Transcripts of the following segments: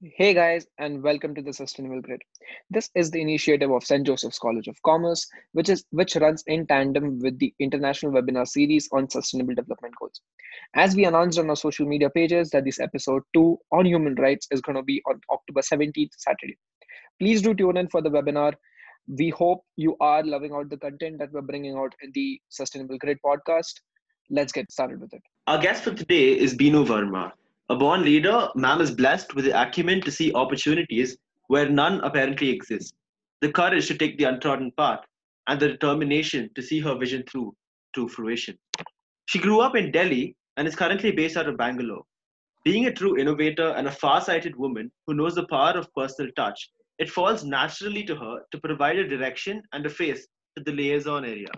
Hey guys, and welcome to the Sustainable Grid. This is the initiative of St. Joseph's College of Commerce, which is which runs in tandem with the international webinar series on sustainable development goals. As we announced on our social media pages that this episode 2 on human rights is going to be on October 17th, Saturday. Please do tune in for the webinar. We hope you are loving out the content that we're bringing out in the Sustainable Grid podcast. Let's get started with it. Our guest for today is Binu Verma. A born leader, Ma'am is blessed with the acumen to see opportunities where none apparently exist, the courage to take the untrodden path, and the determination to see her vision through to fruition. She grew up in Delhi and is currently based out of Bangalore. Being a true innovator and a far sighted woman who knows the power of personal touch, it falls naturally to her to provide a direction and a face to the liaison area.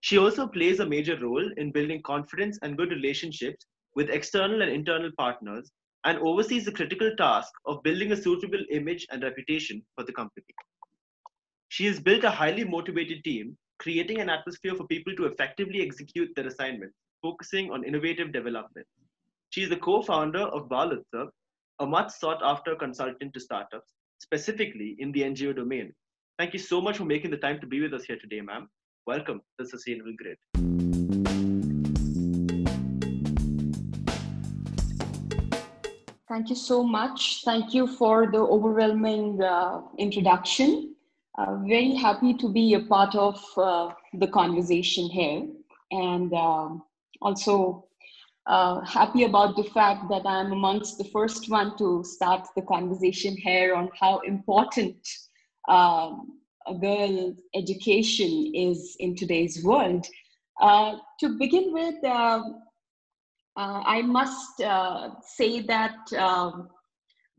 She also plays a major role in building confidence and good relationships with external and internal partners and oversees the critical task of building a suitable image and reputation for the company. She has built a highly motivated team, creating an atmosphere for people to effectively execute their assignments, focusing on innovative development. She is the co founder of Balutsav, a much sought after consultant to startups, specifically in the NGO domain. Thank you so much for making the time to be with us here today, ma'am. Welcome to Sustainable Grid. Thank you so much. Thank you for the overwhelming uh, introduction. Uh, very happy to be a part of uh, the conversation here. And um, also uh, happy about the fact that I'm amongst the first one to start the conversation here on how important um, a girl's education is in today's world. Uh, to begin with, um, uh, I must uh, say that um,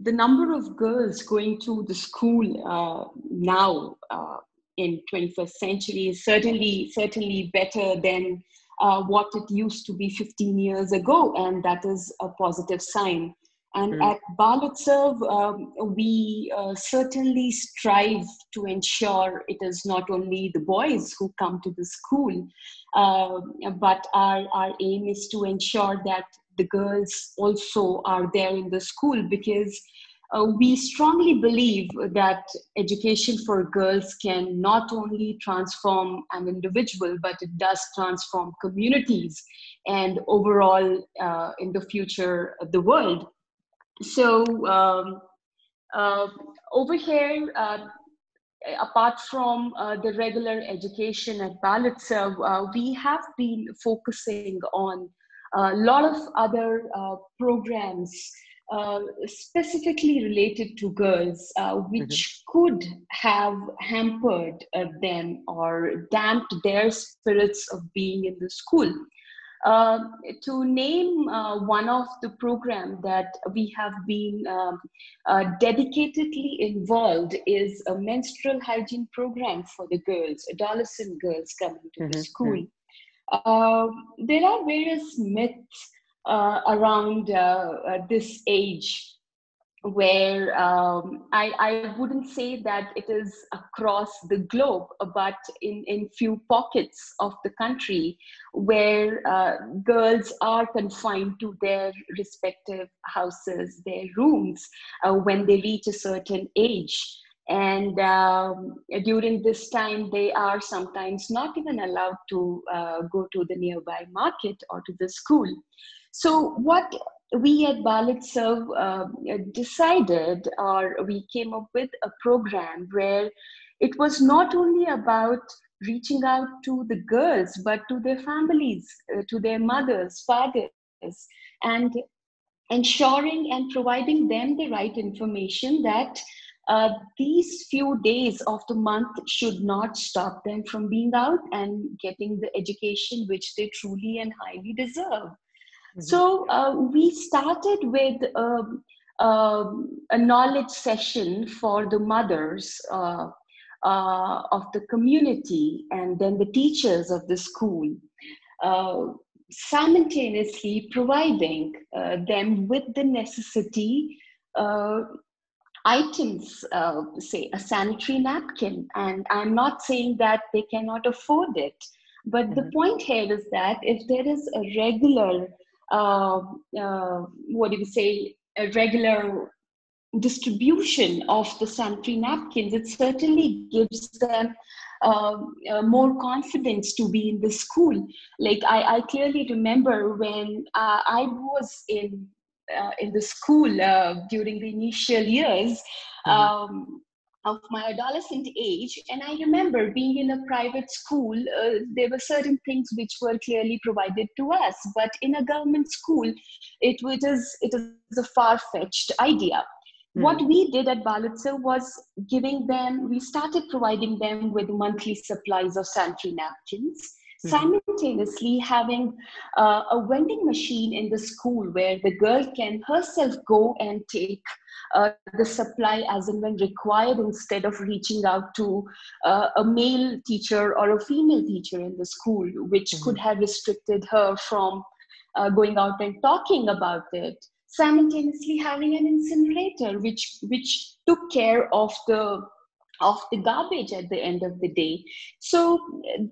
the number of girls going to the school uh, now uh, in 21st century is certainly certainly better than uh, what it used to be 15 years ago, and that is a positive sign. And mm. at Balutsav, um, we uh, certainly strive to ensure it is not only the boys who come to the school, uh, but our, our aim is to ensure that the girls also are there in the school because uh, we strongly believe that education for girls can not only transform an individual, but it does transform communities and overall uh, in the future the world so um, uh, over here, uh, apart from uh, the regular education at Balutsav, uh, we have been focusing on a lot of other uh, programs uh, specifically related to girls, which mm-hmm. could have hampered them or damped their spirits of being in the school. Uh, to name uh, one of the program that we have been um, uh, dedicatedly involved is a menstrual hygiene program for the girls, adolescent girls coming to mm-hmm. the school. Uh, there are various myths uh, around this age where um, I, I wouldn't say that it is across the globe, but in, in few pockets of the country where uh, girls are confined to their respective houses, their rooms, uh, when they reach a certain age. And um, during this time, they are sometimes not even allowed to uh, go to the nearby market or to the school. So, what we at Balutsav uh, decided or we came up with a program where it was not only about reaching out to the girls but to their families uh, to their mothers fathers and ensuring and providing them the right information that uh, these few days of the month should not stop them from being out and getting the education which they truly and highly deserve. So uh, we started with um, um, a knowledge session for the mothers uh, uh, of the community and then the teachers of the school, uh, simultaneously providing uh, them with the necessity uh, items, say a sanitary napkin. And I'm not saying that they cannot afford it. But mm-hmm. the point here is that if there is a regular uh, uh, what do you say, a regular distribution of the sanitary napkins, it certainly gives them uh, uh, more confidence to be in the school. Like I, I clearly remember when uh, I was in uh, in the school uh, during the initial years. Mm-hmm. Um, of my adolescent age and i remember being in a private school uh, there were certain things which were clearly provided to us but in a government school it, it is it is a far-fetched idea Mm. What we did at Balutsav was giving them, we started providing them with monthly supplies of sanitary napkins. Simultaneously having uh, a vending machine in the school where the girl can herself go and take uh, the supply as and when required instead of reaching out to uh, a male teacher or a female teacher in the school, which mm-hmm. could have restricted her from uh, going out and talking about it simultaneously having an incinerator which which took care of the of the garbage at the end of the day. So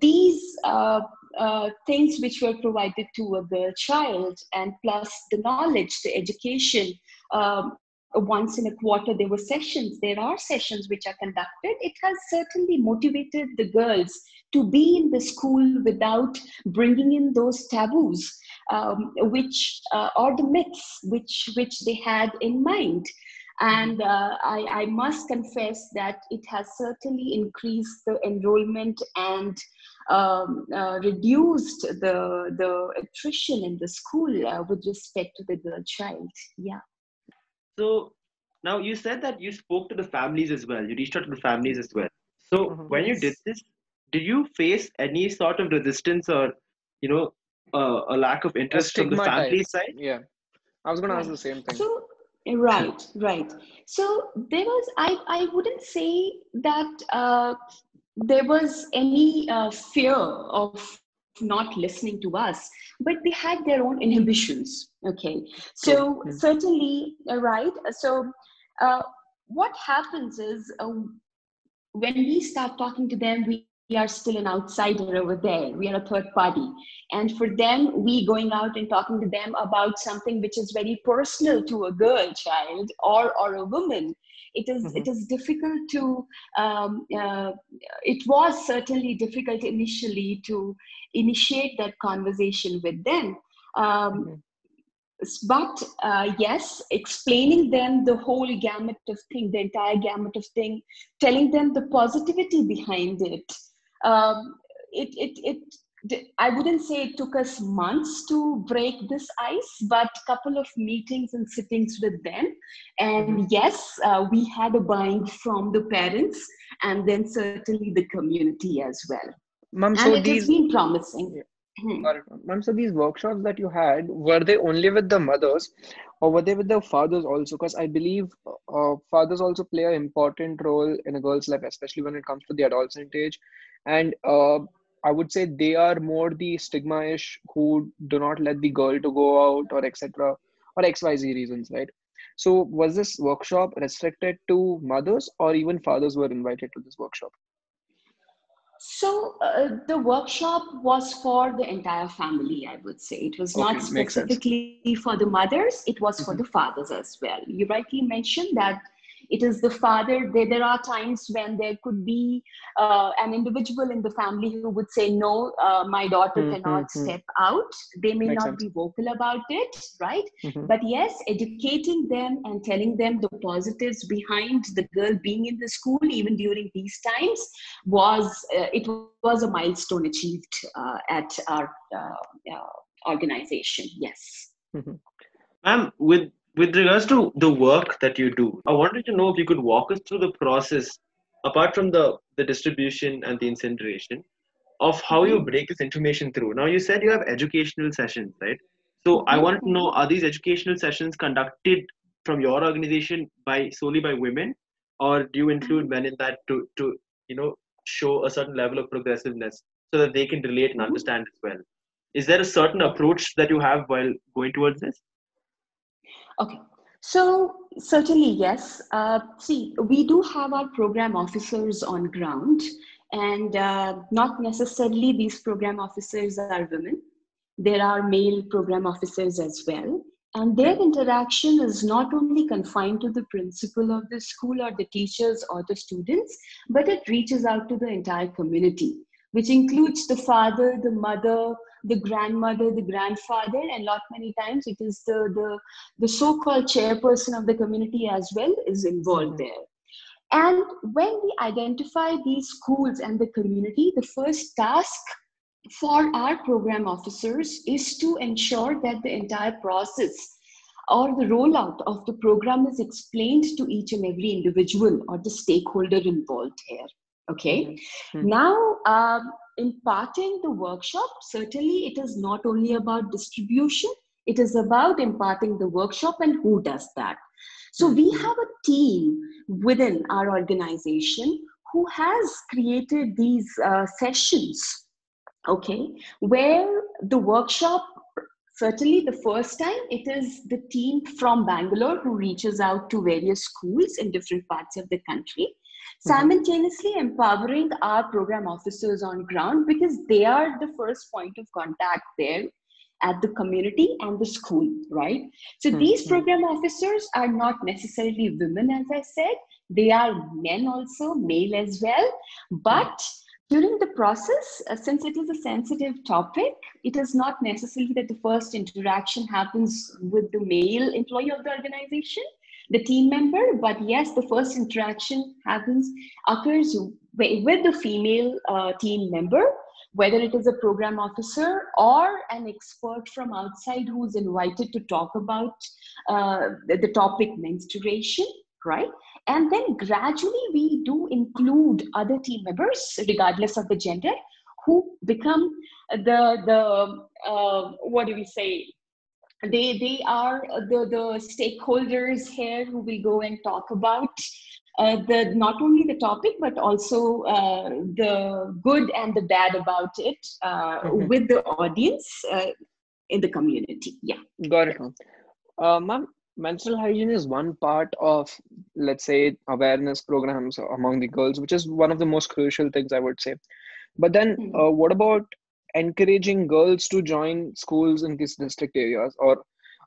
these uh, uh, things which were provided to the child and plus the knowledge the education um, once in a quarter there were sessions. There are sessions which are conducted. It has certainly motivated the girls to be in the school without bringing in those taboos um, which uh, or the myths which which they had in mind and uh, I, I, must confess that it has certainly increased the enrollment and um, uh, reduced the the attrition in the school uh, with respect to the girl child. Yeah. So now you said that you spoke to the families as well. You reached out to the families as well. So mm-hmm. when you did this did you face any sort of resistance or you know uh, a lack of interest from the family type. side? Yeah. I was going to ask the same thing. So right right so there was i i wouldn't say that uh, there was any uh, fear of not listening to us but they had their own inhibitions okay so mm-hmm. certainly uh, right so uh, what happens is uh, when we start talking to them we we are still an outsider over there. We are a third party. And for them, we going out and talking to them about something which is very personal to a girl child or, or a woman. It is, mm-hmm. it is difficult to, um, uh, it was certainly difficult initially to initiate that conversation with them. Um, mm-hmm but uh, yes explaining them the whole gamut of thing the entire gamut of thing telling them the positivity behind it um, it, it, it, I wouldn't say it took us months to break this ice, but a couple of meetings and sittings with them. And mm-hmm. yes, uh, we had a buying from the parents and then certainly the community as well. Mom, and so it these, has been promising. Hmm. Ma'am, so these workshops that you had, were they only with the mothers or were they with the fathers also? Because I believe uh, fathers also play an important role in a girl's life, especially when it comes to the adolescent age and uh, i would say they are more the stigma-ish who do not let the girl to go out or etc or xyz reasons right so was this workshop restricted to mothers or even fathers were invited to this workshop so uh, the workshop was for the entire family i would say. It was okay, not specifically for the mothers it was for mm-hmm. the fathers as well. You rightly mentioned that it is the father there, there are times when there could be uh, an individual in the family who would say no uh, my daughter mm-hmm. cannot hmm. step out they may Makes not sense. be vocal about it right mm-hmm. but yes educating them and telling them the positives behind the girl being in the school even during these times was uh, it was a milestone achieved uh, at our uh, uh, organization yes mm-hmm. Ma'am, with with regards to the work that you do, I wanted to know if you could walk us through the process, apart from the, the distribution and the incineration, of how you mm-hmm. break this information through. Now, you said you have educational sessions, right? So I mm-hmm. wanted to know, are these educational sessions conducted from your organization by solely by women, or do you include mm-hmm. men in that to, to you know, show a certain level of progressiveness so that they can relate and understand as well? Is there a certain approach that you have while going towards this? Okay. So certainly, yes. Uh, see, we do have our program officers on ground, and uh, not necessarily these program officers are women. There are male program officers as well. and their interaction is not only confined to the principal of the school or the teachers or the students, but it reaches out to the entire community, which includes the father, the mother, the grandmother, the grandfather, and lot many times it is the, the, the so-called chairperson of the community as well is involved mm-hmm. there. And when we identify these schools and the community, the first task for our program officers is to ensure that the entire process or the rollout of the program is explained to each and every individual or the stakeholder involved here. Okay. Mm-hmm. Now, um, imparting the workshop, certainly it is not only about distribution, it is about imparting the workshop and who does that. So we mm-hmm. have a team within our organization who has created these uh, sessions, okay, where the workshop, certainly the first time, it is the team from Bangalore who reaches out to various schools in different parts of the country. Simultaneously empowering our program officers on ground because they are the first point of contact there at the community and the school right? So mm-hmm. these program officers are not necessarily women as i said. They are men also male as well. But during the process uh, since it is a sensitive topic it is not necessarily that the first interaction happens with the male employee of the organization the team member but yes the first interaction happens occurs with the female uh, team member whether it is a program officer or an expert from outside who's invited to talk about uh, the, topic menstruation right? And then gradually we do include other team members regardless of the gender who become the the uh, what do we say they they are the the stakeholders here who will go and talk about uh, the not only the topic but also uh, the good and the bad about it uh, mm-hmm. with the audience uh, in the community yeah got it uh, ma'am menstrual hygiene is one part of let's say awareness programs among the girls which is one of the most crucial things i would say but then mm-hmm. Uh, what about encouraging girls to join schools in these district areas or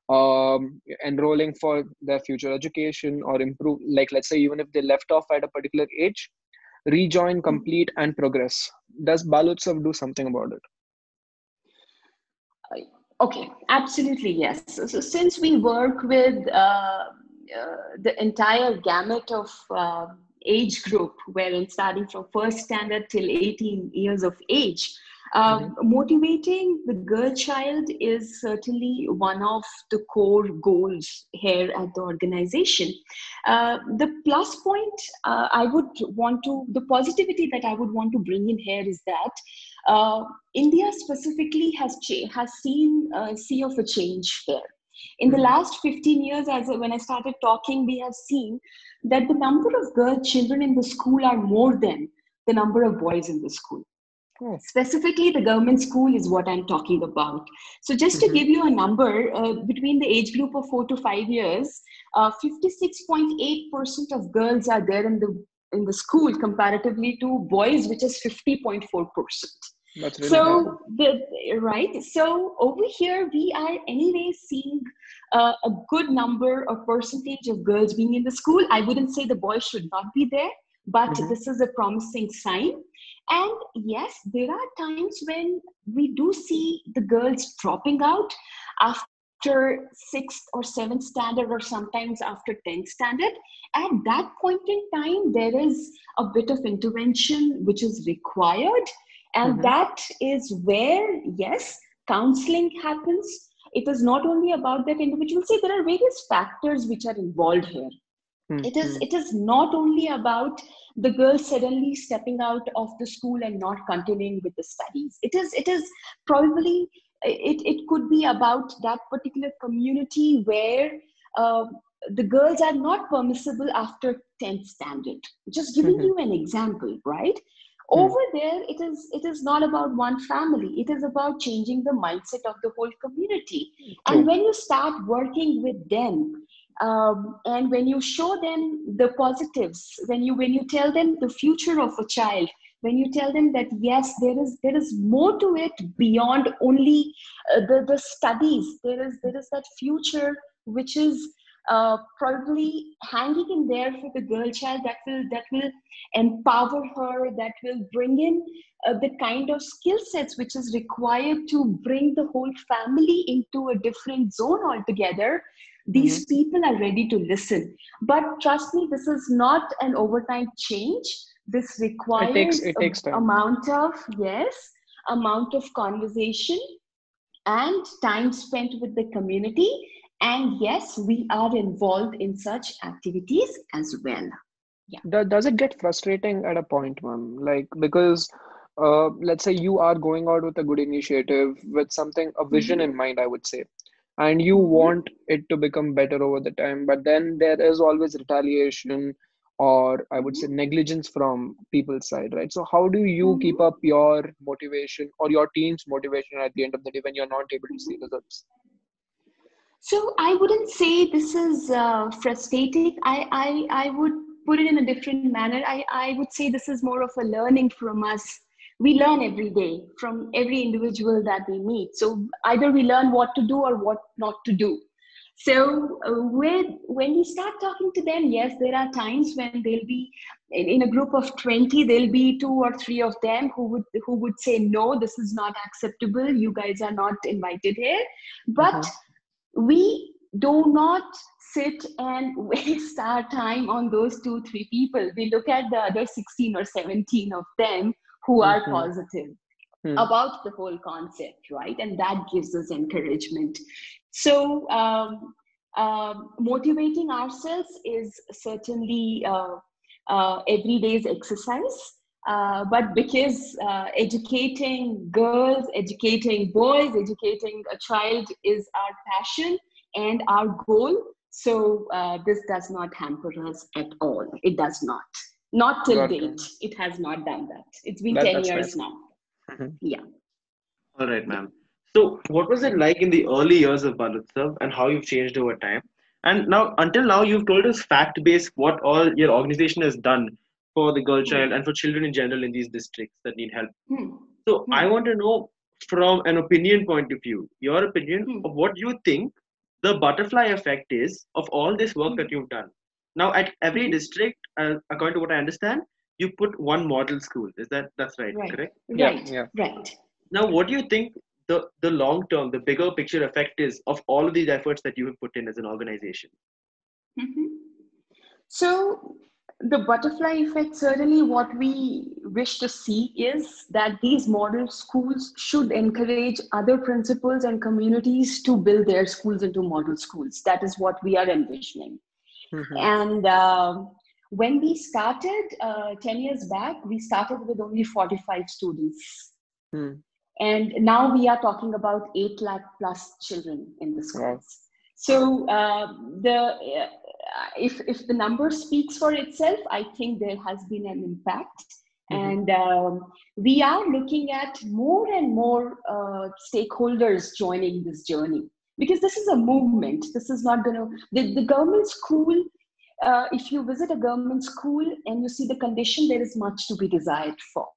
um, enrolling for their future education or improve like let's say even if they left off at a particular age rejoin hmm. complete and progress. Does Balutsav do something about it? Okay absolutely yes. So, so since we work with uh, uh, the entire gamut of uh, age group wherein starting from first standard till 18 years of age um, mm-hmm. Motivating the girl child is certainly one of the core goals here at the organization. Uh, the plus point uh, I would want to, the positivity that I would want to bring in here is that uh, India specifically has cha- has seen a sea of a change here. In the mm-hmm. last 15 years, as when I started talking, we have seen that the number of girl children in the school are more than the number of boys in the school. Hmm. Specifically, the government school is what I'm talking about. So, just mm-hmm. to give you a number, uh, between the age group of four to five years, uh, 56.8% of girls are there in the in the school comparatively to boys, which is 50.4%. Really so the right so over here we are anyway seeing uh, a good number or percentage of girls being in the school i wouldn't say the boys should not be there but mm-hmm. this is a promising sign and yes, there are times when we do see the girls dropping out after sixth or seventh standard, or sometimes after 10th standard. At that point in time, there is a bit of intervention which is required. And mm-hmm. that is where, yes, counseling happens. It is not only about that individual. See, there are various factors which are involved here. Mm-hmm. It is it is not only about the girl suddenly stepping out of the school and not continuing with the studies. It is it is probably it, it could be about that particular community where uh, the girls are not permissible after 10th standard just giving mm-hmm. you an example right. Over there it is it is not about one family. It is about changing the mindset of the whole community. And when you start working with them um, and when you show them the positives when you when you tell them the future of a child when you tell them that yes there is there is more to it beyond only uh, the the studies. There is there is that future which is uh, probably hanging in there for the girl child that will that will empower her that will bring in uh, the kind of skill sets which is required to bring the whole family into a different zone altogether these mm-hmm. people are ready to listen but trust me this is not an overnight change this requires it takes, it takes time. amount of yes amount of conversation and time spent with the community and yes we are involved in such activities as well yeah does it get frustrating at a point ma'am like because uh, let's say you are going out with a good initiative with something a vision mm-hmm. in mind i would say and you mm-hmm. want it to become better over the time but then there is always retaliation or i would say mm-hmm. negligence from people's side right so how do you keep up your motivation or your team's motivation at the end of the day when you're not able to see results so I wouldn't say this is uh, frustrating. I, I, I would put it in a different manner. I, I would say this is more of a learning from us. We learn every day from every individual that we meet. So either we learn what to do or what not to do. So uh, when, when we start talking to them, yes, there are times when they'll be in, in, a group of 20, there'll be two or three of them who would who would say, no, this is not acceptable. You guys are not invited here. But mm-hmm we do not sit and waste our time on those two, three people. We look at the other 16 or 17 of them who are mm-hmm. positive mm-hmm. about the whole concept, right? And that gives us encouragement. So, um, uh, motivating ourselves is certainly uh, uh, every day's exercise. Uh, but because uh, educating girls, educating boys, educating a child is our passion and our goal. So uh, this does not hamper us at all. It does not. Not till date. It has not done that. It's been that, 10 years right. now. Mm-hmm. Yeah. All right, ma'am. So, what was it like in the early years of Balutsav and how you've changed over time? And now, until now, you've told us fact based what all your organization has done for the girl child and for children in general in these districts that need help. Hmm. So hmm. I want to know from an opinion point of view, your opinion hmm. of what you think the butterfly effect is of all this work that you've done. Now, at every district, uh, according to what I understand, you put one model school. Is that that's right? Right. Correct. Right. Yeah. Right. Now, what do you think the the long term, the bigger picture effect is of all of these efforts that you have put in as an organization? Mm-hmm. So the butterfly effect certainly what we wish to see is that these model schools should encourage other principals and communities to build their schools into model schools. That is what we are envisioning. Mm-hmm. and uh, when we started uh, 10 years back we started with only 45 students. Mm. and now we are talking about 8 lakh plus children in the schools. So uh, the uh, if if the number speaks for itself, I think there has been an impact. Mm-hmm. And um, we are looking at more and more uh, stakeholders joining this journey because this is a movement. This is not going to, the, the government school, uh, if you visit a government school and you see the condition, there is much to be desired for.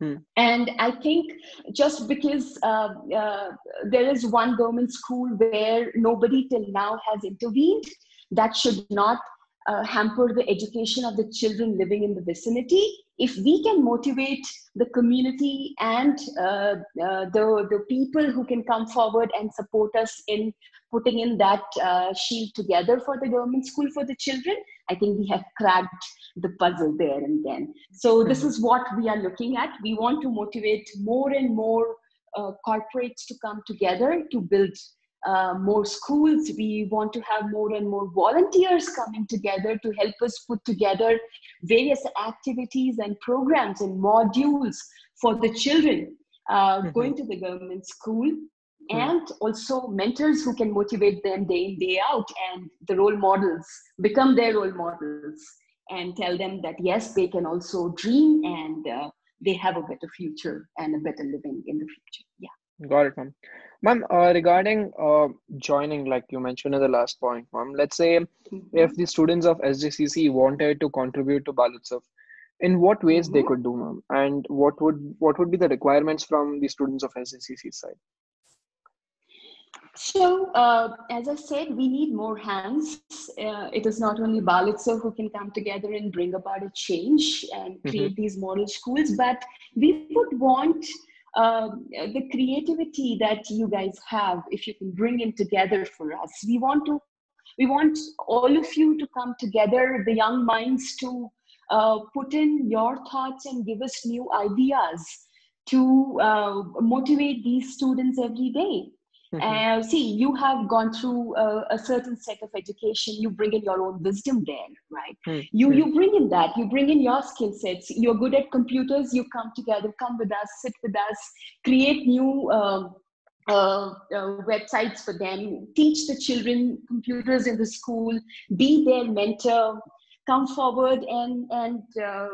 Hmm. And I think just because uh, uh, there is one government school where nobody till now has intervened, that should not uh, hamper the education of the children living in the vicinity. If we can motivate the community and uh, uh, the, the people who can come forward and support us in putting in that uh, shield together for the government school for the children, I think we have cracked the puzzle there and then. So this mm-hmm. is what we are looking at. We want to motivate more and more uh, corporates to come together to build uh, more schools. We want to have more and more volunteers coming together to help us put together various activities and programs and modules for the children uh, mm-hmm. going to the government school. Mm-hmm. And also mentors who can motivate them day in, day out, and the role models become their role models and tell them that yes, they can also dream and uh, they have a better future and a better living in the future. Yeah. Got it, ma'am. Ma'am, uh, regarding uh, joining, like you mentioned in the last point, ma'am, let's say mm-hmm. if the students of SJCC wanted to contribute to Balutsav, in what ways Mm-hmm. they could do ma'am and what would what would be the requirements from the students of SJCC side So, uh, as I said, we need more hands. Uh, it is not only Balutsav who can come together and bring about a change and create these model schools, but we would want uh, the creativity that you guys have, if you can bring it together for us. We want to, we want all of you to come together, the young minds to uh, put in your thoughts and give us new ideas to uh, motivate these students every day. Mhm. Uh, see, you have gone through a, a certain set of education. You bring in your own wisdom there, right? Hmm. You Hmm. you bring in that. You bring in your skill sets. You're good at computers. You come together, come with us, sit with us, create new. um uh, uh, websites for them, teach the children computers in the school, be their mentor, come forward and, and uh,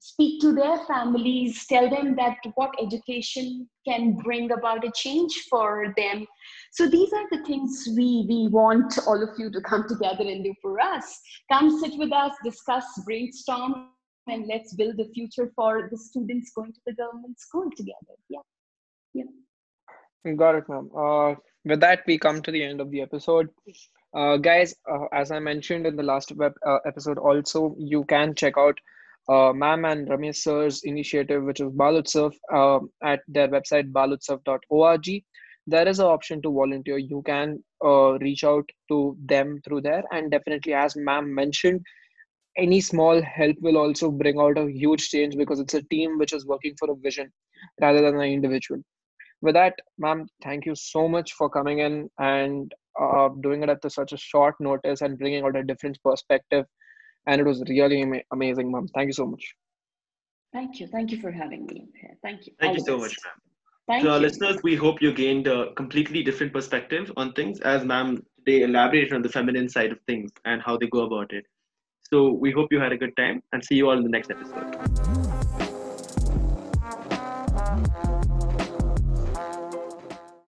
speak to their families, tell them that what education can bring about a change for them. So these are the things we, we want all of you to come together and do for us. Come sit with us, discuss, brainstorm, and let's build the future for the students going to the government school together. Yeah. Yeah. Got it, ma'am. Uh, with that, we come to the end of the episode. Uh, guys, uh, as I mentioned in the last web uh, episode, also you can check out uh, ma'am and Ramesh sir's initiative, which is Balutsav, uh, at their website balutsav.org. There is an option to volunteer. You can uh, reach out to them through there, and definitely, as ma'am mentioned, any small help will also bring out a huge change because it's a team which is working for a vision rather than an individual with that ma'am thank you so much for coming in and uh, doing it at the, such a short notice and bringing out a different perspective and it was really ama- amazing ma'am thank you so much Thank you. Thank you for having me here. Thank you. Thank All you so best. much, ma'am. Thank to our you. listeners, we hope you gained a completely different perspective on things as ma'am today elaborated on the feminine side of things and how they go about it. So we hope you had a good time and see you all in the next episode.